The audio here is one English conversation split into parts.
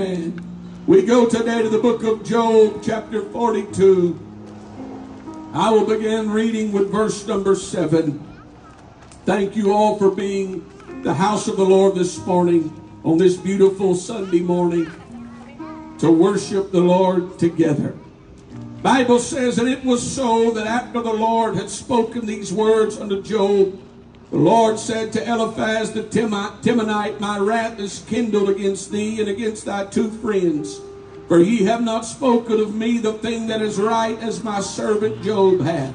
We go today to the book of Job, chapter 42. I will begin reading with verse number 7. Thank you all for being the house of the Lord this morning on this beautiful Sunday morning to worship the Lord together. Bible says, and it was so that after the Lord had spoken these words unto Job, the Lord said to Eliphaz the Temanite, My wrath is kindled against thee and against thy two friends. For ye have not spoken of me the thing that is right as my servant Job hath.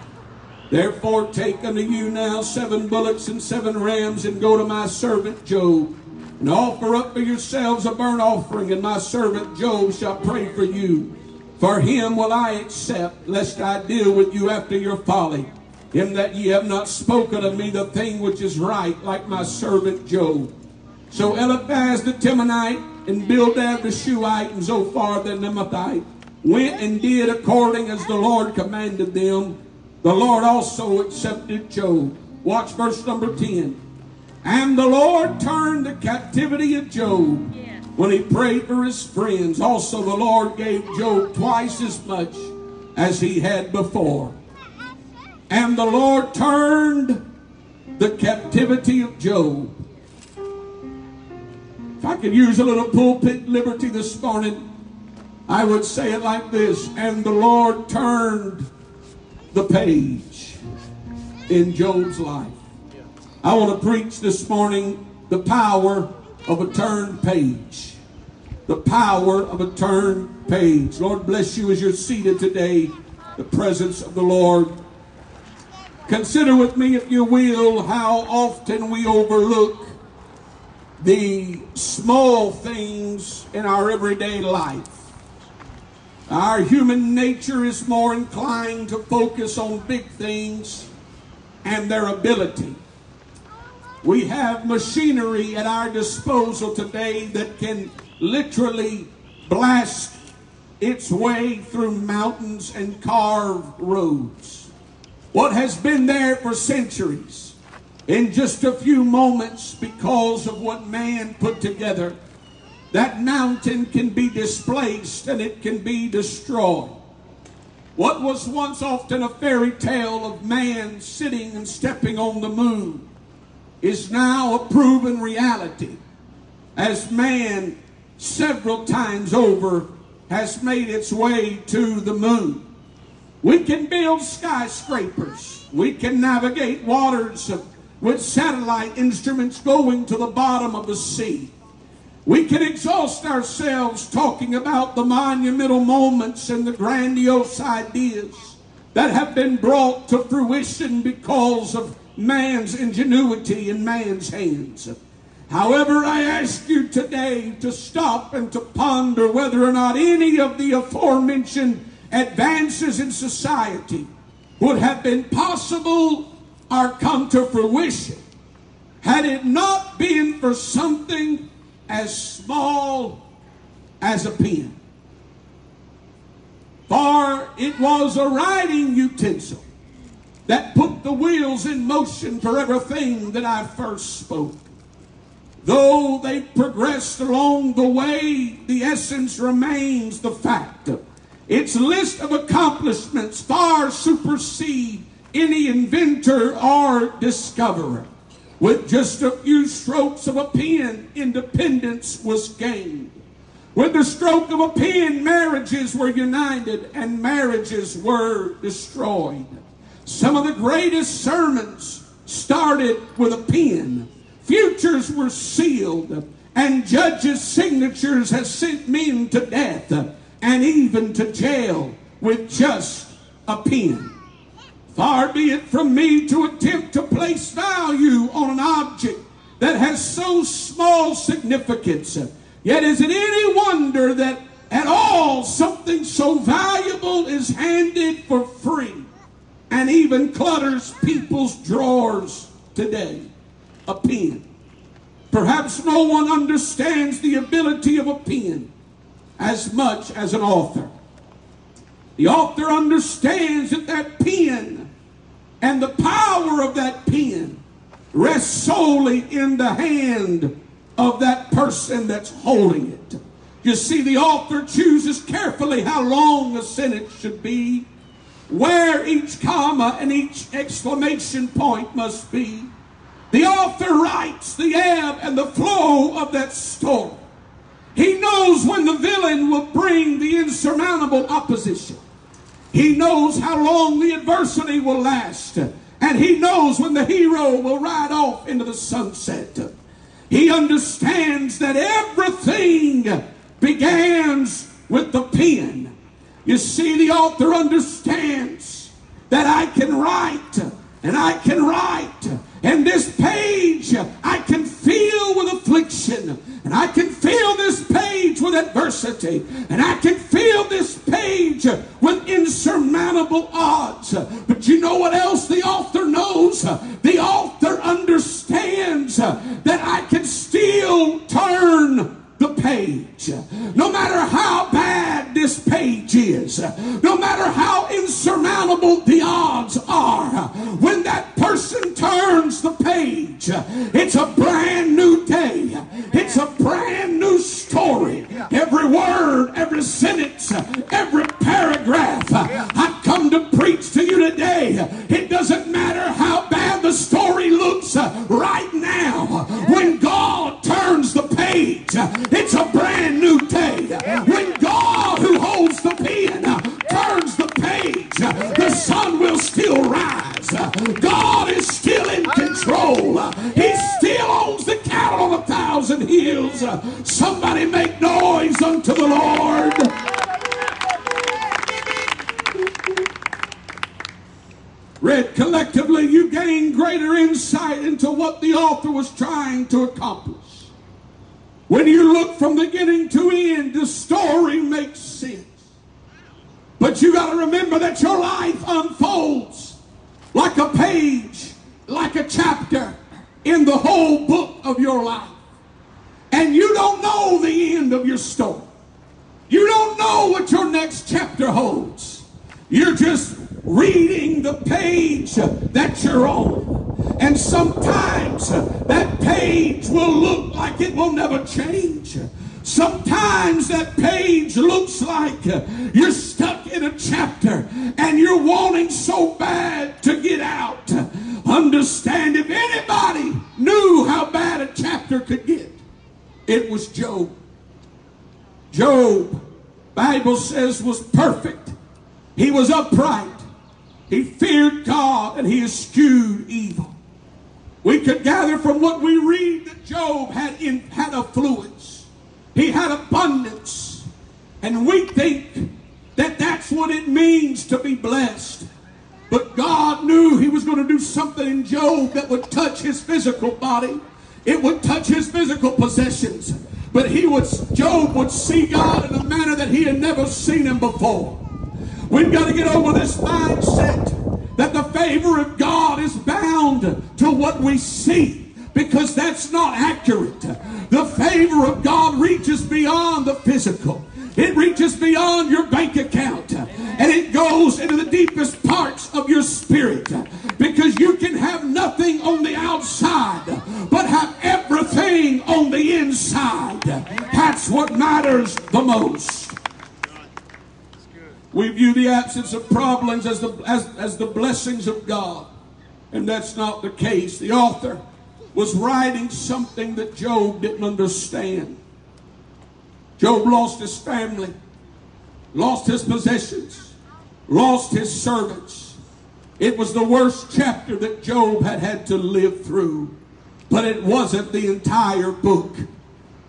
Therefore take unto you now seven bullocks and seven rams and go to my servant Job and offer up for yourselves a burnt offering and my servant Job shall pray for you. For him will I accept lest I deal with you after your folly in that ye have not spoken of me the thing which is right, like my servant Job. So Eliphaz the Temanite and Bildad the Shuhite and Zophar the Naamathite went and did according as the Lord commanded them. The Lord also accepted Job. Watch verse number 10. And the Lord turned the captivity of Job when he prayed for his friends. Also the Lord gave Job twice as much as he had before. And the Lord turned the captivity of Job. If I could use a little pulpit liberty this morning, I would say it like this And the Lord turned the page in Job's life. I want to preach this morning the power of a turned page. The power of a turned page. Lord bless you as you're seated today. The presence of the Lord Consider with me, if you will, how often we overlook the small things in our everyday life. Our human nature is more inclined to focus on big things and their ability. We have machinery at our disposal today that can literally blast its way through mountains and carve roads what has been there for centuries in just a few moments because of what man put together. That mountain can be displaced and it can be destroyed. What was once often a fairy tale of man sitting and stepping on the moon is now a proven reality as man several times over has made its way to the moon. We can build skyscrapers. We can navigate waters with satellite instruments going to the bottom of the sea. We can exhaust ourselves talking about the monumental moments and the grandiose ideas that have been brought to fruition because of man's ingenuity in man's hands. However, I ask you today to stop and to ponder whether or not any of the aforementioned advances in society would have been possible or come to fruition had it not been for something as small as a pen. For it was a writing utensil that put the wheels in motion for everything that I first spoke. Though they progressed along the way, the essence remains the fact its list of accomplishments far supersede any inventor or discoverer. With just a few strokes of a pen, independence was gained. With the stroke of a pen, marriages were united and marriages were destroyed. Some of the greatest sermons started with a pen. Futures were sealed, and judges' signatures have sent men to death and even to jail with just a pen. Far be it from me to attempt to place value on an object that has so small significance. Yet is it any wonder that at all something so valuable is handed for free and even clutters people's drawers today? A pen. Perhaps no one understands the ability of a pen as much as an author. The author understands that that pen and the power of that pen rests solely in the hand of that person that's holding it. You see, the author chooses carefully how long a sentence should be, where each comma and each exclamation point must be. The author writes the ebb and the flow of that story. He knows when the villain will bring the insurmountable opposition. He knows how long the adversity will last. And he knows when the hero will ride off into the sunset. He understands that everything begins with the pen. You see, the author understands that I can write and I can write. And this page I can feel with affliction. And I can fill this page with adversity. And I can fill this page with insurmountable odds. But you know what else the author knows? The author understands that I can still turn the page. No matter how bad this page is, no matter how insurmountable the Read collectively, you gain greater insight into what the author was trying to accomplish. When you look from beginning to end, the story makes sense. But you got to remember that your life unfolds like a page, like a chapter in the whole book of your life. And you don't know the end of your story. You don't know what your next chapter holds. You're just reading the page that you're on. And sometimes that page will look like it will never change. Sometimes that page looks like you're stuck in a chapter and you're wanting so bad to get out. Understand if anybody knew how bad a chapter could get, it was Job. Job, Bible says, was perfect. He was upright. He feared God and he eschewed evil. We could gather from what we read that Job had, in, had affluence. He had abundance. And we think that that's what it means to be blessed. But God knew he was going to do something in Job that would touch his physical body. It would touch his physical possessions. But he would, Job would see God in a manner that he had never seen him before. We've got to get over this mindset that the favor of God is bound to what we see because that's not accurate. The favor of God reaches beyond the physical. It reaches beyond your bank account and it goes into the deepest parts of your spirit because you can have nothing on the outside but have everything on the inside. That's what matters the most. We view the absence of problems as the, as, as the blessings of God. And that's not the case. The author was writing something that Job didn't understand. Job lost his family, lost his possessions, lost his servants. It was the worst chapter that Job had had to live through, but it wasn't the entire book.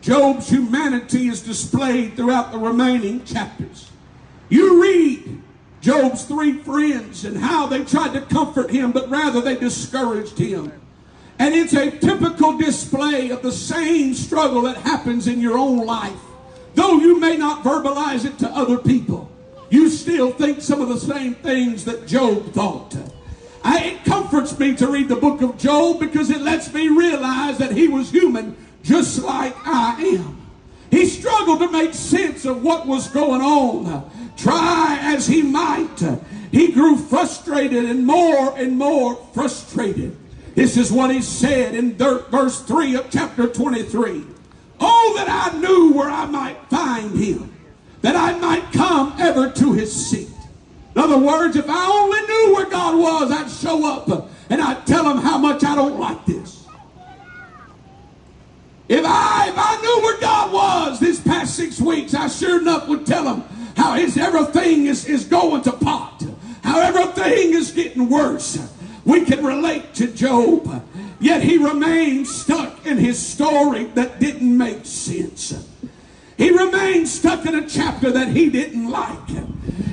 Job's humanity is displayed throughout the remaining chapters. You read Job's three friends and how they tried to comfort him, but rather they discouraged him. And it's a typical display of the same struggle that happens in your own life. Though you may not verbalize it to other people, you still think some of the same things that Job thought. I, it comforts me to read the book of Job because it lets me realize that he was human just like I am. Struggled to make sense of what was going on. Try as he might, he grew frustrated and more and more frustrated. This is what he said in verse 3 of chapter 23. Oh, that I knew where I might find him, that I might come ever to his seat. In other words, if I only knew where God was, I'd show up and I'd tell him how much I don't like this. If I, if I knew where God was this past six weeks, I sure enough would tell him how his everything is, is going to pot, how everything is getting worse. We can relate to Job, yet he remained stuck in his story that didn't make sense. He remained stuck in a chapter that he didn't like.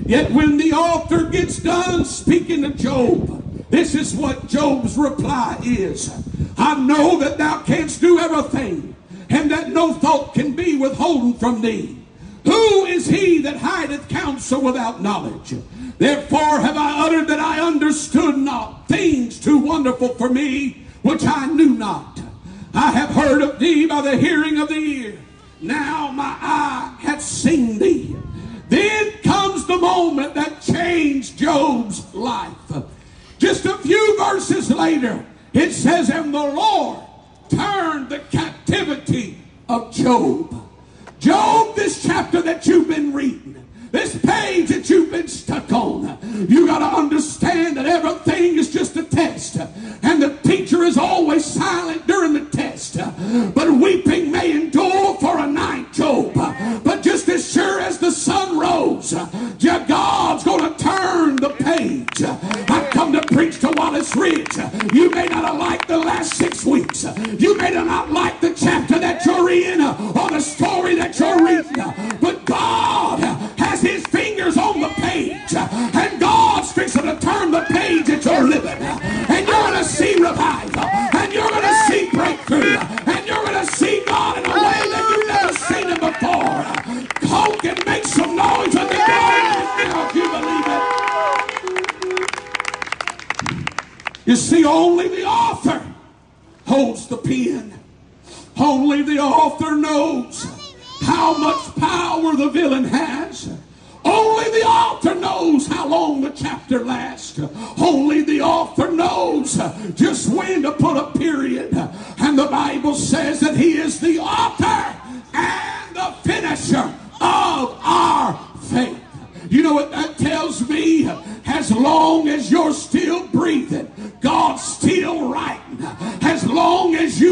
Yet when the author gets done speaking to Job, this is what Job's reply is. I know that thou canst do everything, and that no thought can be withholden from thee. Who is he that hideth counsel without knowledge? Therefore have I uttered that I understood not things too wonderful for me, which I knew not. I have heard of thee by the hearing of the ear. Now my eye hath seen thee. Then comes the moment that changed Job's life. Just a few verses later, it says, And the Lord turned the captivity of Job. Job, this chapter that you've been reading, this page that you've been stuck on, you got to understand that everything is just a test. And the teacher is always silent during the test. But weeping may endure for a night, Job. But just as sure as the sun rose, God's going to turn the page. I've come to preach to Wallace Ridge. You may not have liked the last six weeks. You may not like the chapter that you're in or the story that you're reading.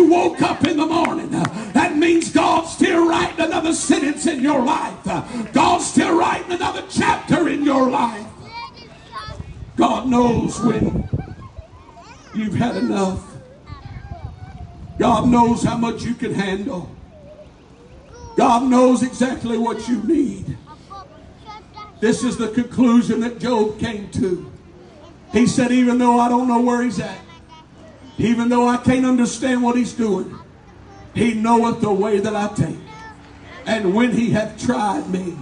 You woke up in the morning, that means God's still writing another sentence in your life. God's still writing another chapter in your life. God knows when you've had enough. God knows how much you can handle. God knows exactly what you need. This is the conclusion that Job came to. He said, even though I don't know where he's at, even though I can't understand what he's doing, he knoweth the way that I take. And when he hath tried me,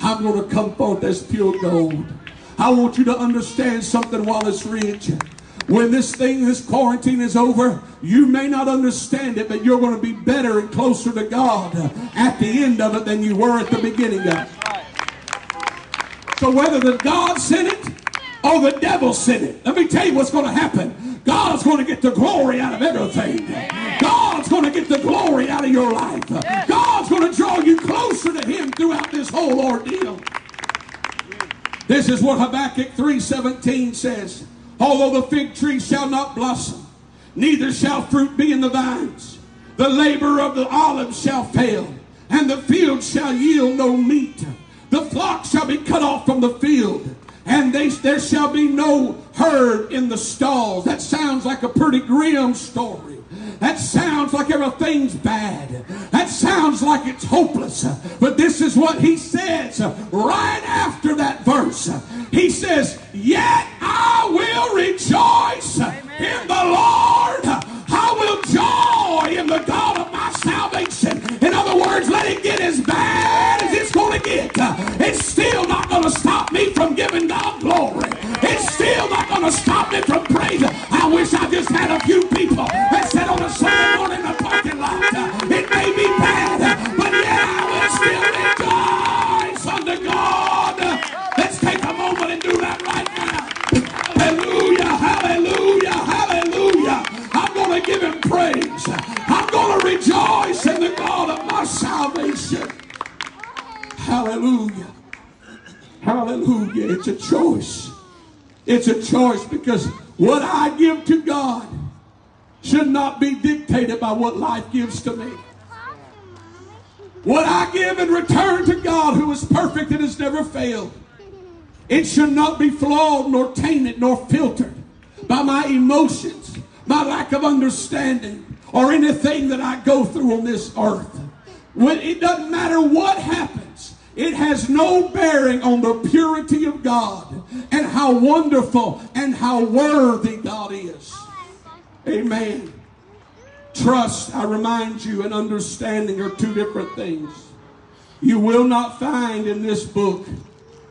I'm going to come forth as pure gold. I want you to understand something Wallace Ridge. When this thing, this quarantine is over, you may not understand it, but you're going to be better and closer to God at the end of it than you were at the beginning of it. So whether the God sent it or the devil sent it, let me tell you what's going to happen. God's going to get the glory out of everything. God's going to get the glory out of your life. God's going to draw you closer to him throughout this whole ordeal. This is what Habakkuk 3.17 says. Although the fig tree shall not blossom, neither shall fruit be in the vines. The labor of the olive shall fail, and the field shall yield no meat. The flock shall be cut off from the field, and they, there shall be no herd in the stalls. That sounds like a pretty grim story. That sounds like everything's bad. That sounds like it's hopeless. But this is what he says right after that verse. He says, Yet I will rejoice in the Lord. I will joy in the God of my salvation. In other words, let it get as bad as it's going to get. It's still not going to stop me from giving God glory. It's still not going to stop me from praising. I wish I just had a It's a choice because what I give to God should not be dictated by what life gives to me. What I give in return to God, who is perfect and has never failed, it should not be flawed, nor tainted, nor filtered by my emotions, my lack of understanding, or anything that I go through on this earth. When it doesn't matter what happens, it has no bearing on the purity of God and how wonderful and how worthy God is. Amen. Trust, I remind you, and understanding are two different things. You will not find in this book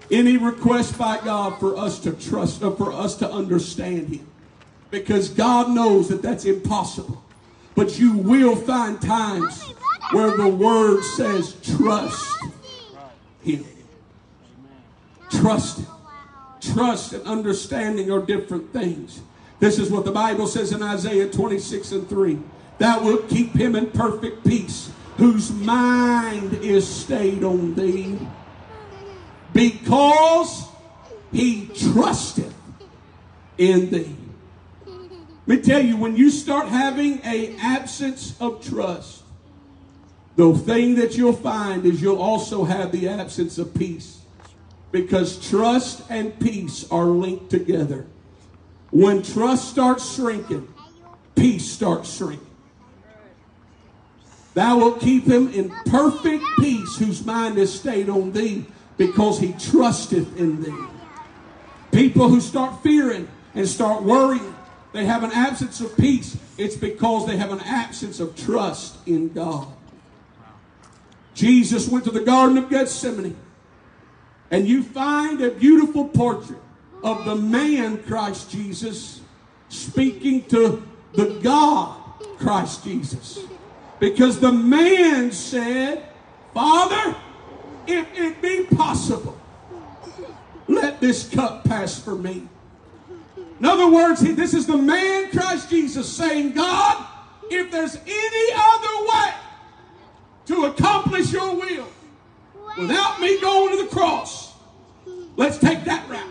any request by God for us to trust or for us to understand Him. Because God knows that that's impossible. But you will find times where the Word says, trust Him. Trust Him. Trust and understanding are different things. This is what the Bible says in Isaiah 26 and 3. Thou wilt keep him in perfect peace, whose mind is stayed on thee, because he trusteth in thee. Let me tell you, when you start having a absence of trust, the thing that you'll find is you'll also have the absence of peace. Because trust and peace are linked together. When trust starts shrinking, peace starts shrinking. Thou wilt keep him in perfect peace whose mind is stayed on thee because he trusteth in thee. People who start fearing and start worrying, they have an absence of peace. It's because they have an absence of trust in God. Jesus went to the Garden of Gethsemane, and you find a beautiful portrait of the man Christ Jesus speaking to the God Christ Jesus. Because the man said, Father, if it be possible, let this cup pass for me. In other words, this is the man Christ Jesus saying, God, if there's any other way to accomplish your will without me going to the cross, let's take that route.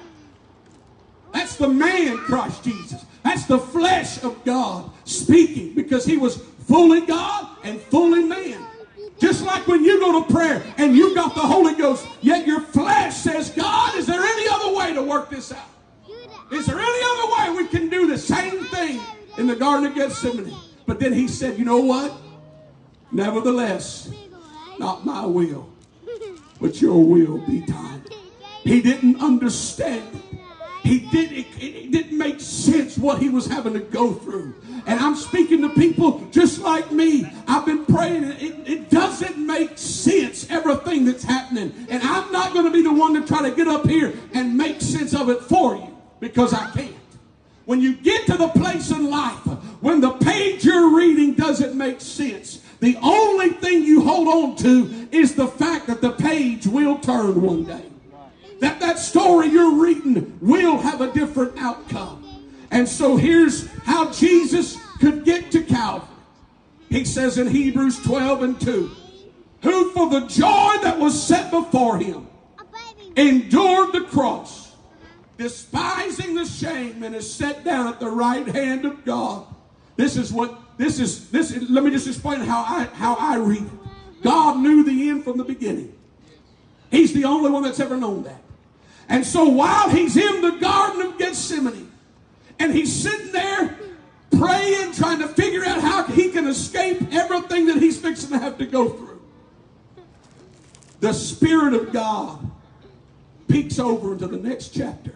That's the man Christ Jesus. That's the flesh of God speaking because he was fully God and fully man. Just like when you go to prayer and you got the Holy Ghost, yet your flesh says, God, is there any other way to work this out? Is there any other way we can do the same thing in the Garden of Gethsemane? But then he said, you know what? Nevertheless, not my will, but your will be done. He didn't understand he did it, it, didn't make sense what he was having to go through. And I'm speaking to people just like me. I've been praying. It, it doesn't make sense, everything that's happening. And I'm not going to be the one to try to get up here and make sense of it for you because I can't. When you get to the place in life when the page you're reading doesn't make sense, the only thing you hold on to is the fact that the page will turn one day that that story you're reading will have a different outcome. And so here's how Jesus could get to Calvary. He says in Hebrews 12 and 2, who for the joy that was set before him endured the cross, despising the shame, and is set down at the right hand of God. This is what this is. This is, let me just explain how I how I read it. God knew the end from the beginning. He's the only one that's ever known that. And so while he's in the Garden of Gethsemane and he's sitting there praying, trying to figure out how he can escape everything that he's fixing to have to go through, the Spirit of God peeks over into the next chapter.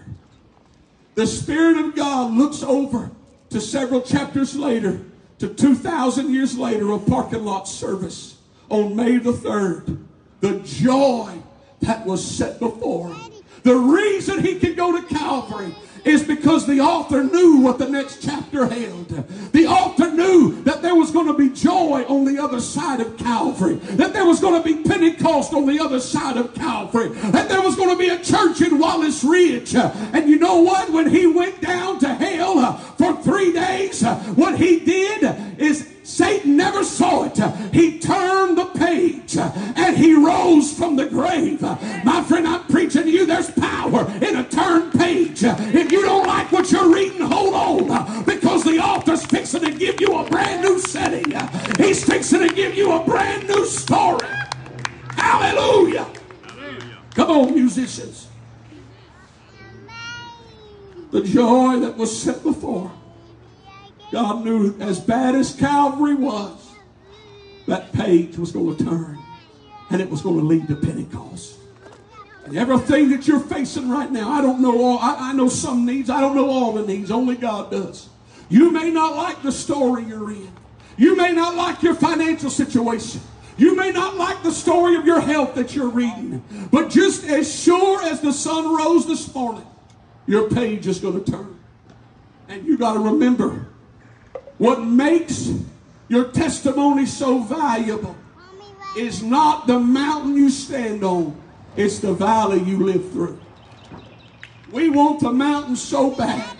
The Spirit of God looks over to several chapters later, to 2,000 years later, a parking lot service on May the 3rd. The joy that was set before him. The reason he could go to Calvary is because the author knew what the next chapter held. The author knew that there was going to be joy on the other side of Calvary, that there was going to be Pentecost on the other side of Calvary, that there was going to be a church in Wallace Ridge. And you know what? When he went down to hell uh, for three days, uh, what he did is Satan never saw it. He turned the page and he rose from the grave. My friend, I'm preaching to you. There's power in a turned page. If you don't like what you're reading, hold on because the author's fixing to give you a brand new setting. He's fixing to give you a brand new story. Hallelujah. Come on, musicians. The joy that was set before. God knew as bad as Calvary was, that page was going to turn and it was going to lead to Pentecost. And everything that you're facing right now, I don't know all, I, I know some needs, I don't know all the needs, only God does. You may not like the story you're in. You may not like your financial situation. You may not like the story of your health that you're reading. But just as sure as the sun rose this morning, your page is going to turn. And you got to remember what makes your testimony so valuable is not the mountain you stand on, it's the valley you live through. We want the mountain so bad.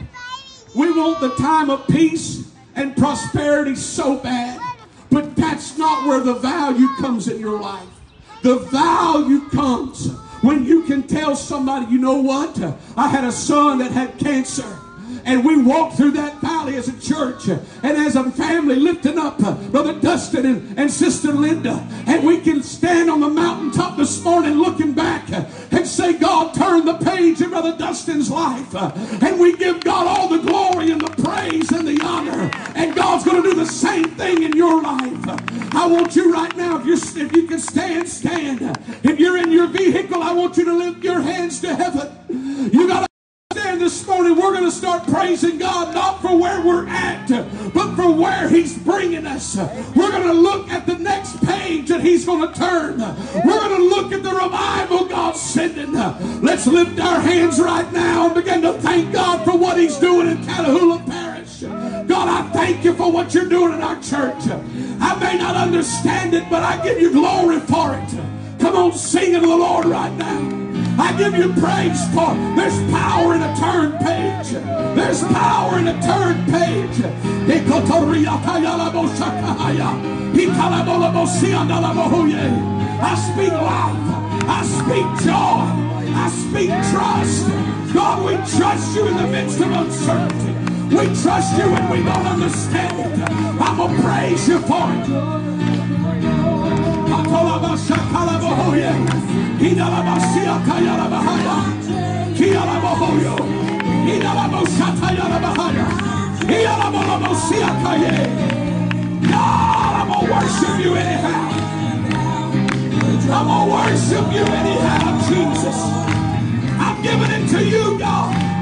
We want the time of peace and prosperity so bad. But that's not where the value comes in your life. The value comes when you can tell somebody, you know what? I had a son that had cancer. And we walked through that valley as a church and as a family lifting up uh, Brother Dustin and, and Sister Linda. And we can stand on the mountaintop this morning looking back uh, and say, God turned the page in Brother Dustin's life. Uh, and we give God all the glory and the praise and the honor. And God's going to do the same thing in your life. I want you right now, if, you if you can stand, stand. If you're in your vehicle, I want you to lift your hands to heaven. You got to we're going to start praising God not for where we're at, but for where He's bringing us. We're going to look at the next page that He's going to turn. We're going to look at the revival God's sending. Let's lift our hands right now and begin to thank God for what He's doing in Catahoula Parish. God, I thank you for what you're doing in our church. I may not understand it, but I give you glory for it. Come on, sing to the Lord right now. I give you praise for there's power in a turn page. There's power in a turn page. I speak life. I speak joy. I speak trust. God, we trust you in the midst of uncertainty. We trust you when we don't understand it. I'm going to praise you for it. Hidalabasia Kayalabahaya. Kialabahoyo. Hidalabosatayalabahaya. Hialabasia Kaye. God, I'm to worship you anyhow. I'm to worship you anyhow, Jesus. I'm giving it to you, God.